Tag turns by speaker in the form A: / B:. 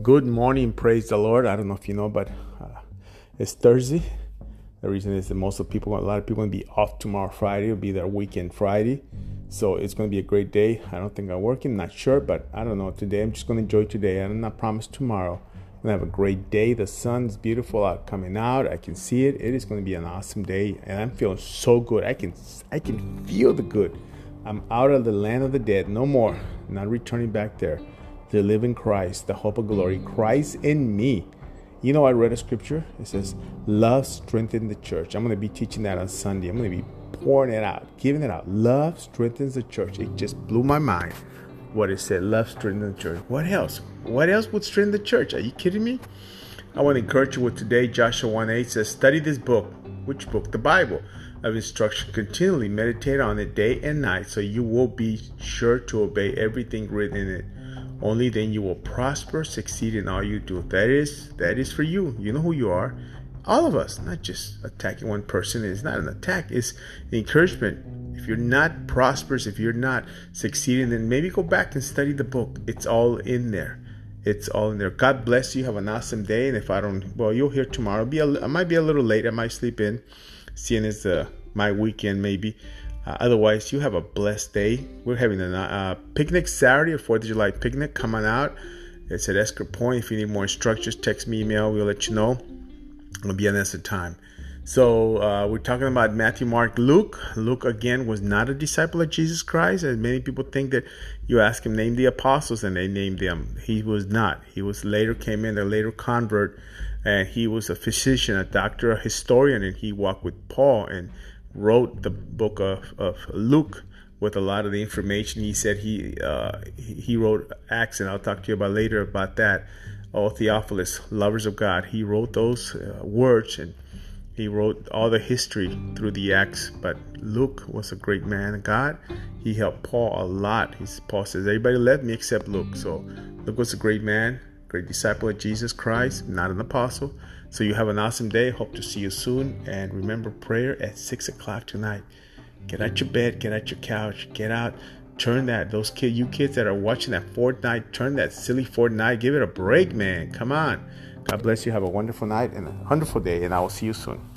A: Good morning, praise the Lord. I don't know if you know, but uh, it's Thursday. The reason is that most of people, a lot of people, going to be off tomorrow, Friday. It'll be their weekend, Friday. So it's going to be a great day. I don't think I'm working, not sure, but I don't know. Today, I'm just going to enjoy today. I'm not promised tomorrow. I'm going to have a great day. The sun's beautiful out coming out. I can see it. It is going to be an awesome day, and I'm feeling so good. I can, I can feel the good. I'm out of the land of the dead, no more. Not returning back there to live in Christ, the hope of glory, Christ in me. You know, I read a scripture. It says, Love strengthens the church. I'm going to be teaching that on Sunday. I'm going to be pouring it out, giving it out. Love strengthens the church. It just blew my mind what it said. Love strengthens the church. What else? What else would strengthen the church? Are you kidding me? I want to encourage you with today. Joshua 1 8 says, Study this book. Which book? The Bible of instruction continually. Meditate on it day and night so you will be sure to obey everything written in it. Only then you will prosper, succeed in all you do. That is that is for you. You know who you are. All of us, not just attacking one person. It's not an attack, it's encouragement. If you're not prosperous, if you're not succeeding, then maybe go back and study the book. It's all in there. It's all in there. God bless you. Have an awesome day. And if I don't, well, you'll hear tomorrow. Be a, I might be a little late. I might sleep in, seeing as uh, my weekend maybe. Uh, otherwise, you have a blessed day. We're having a uh, picnic Saturday, a 4th of July picnic. coming out. It's at Esker Point. If you need more instructions, text me, email. We'll let you know. It'll be an answer time. So uh, we're talking about Matthew, Mark, Luke. Luke again was not a disciple of Jesus Christ, and many people think that you ask him name the apostles and they name them. He was not. He was later came in a later convert, and he was a physician, a doctor, a historian, and he walked with Paul and wrote the book of, of Luke with a lot of the information. He said he uh, he wrote Acts, and I'll talk to you about later about that. Oh, Theophilus, lovers of God, he wrote those uh, words, and he wrote all the history through the Acts. But Luke was a great man of God. He helped Paul a lot. He's, Paul says, "Everybody left me except Luke." So Luke was a great man great disciple of Jesus Christ, not an apostle. So you have an awesome day. Hope to see you soon. And remember prayer at 6 o'clock tonight. Get out your bed, get out your couch, get out. Turn that, those kid, you kids that are watching that Fortnite, turn that silly Fortnite. Give it a break, man. Come on. God bless you. Have a wonderful night and a wonderful day. And I will see you soon.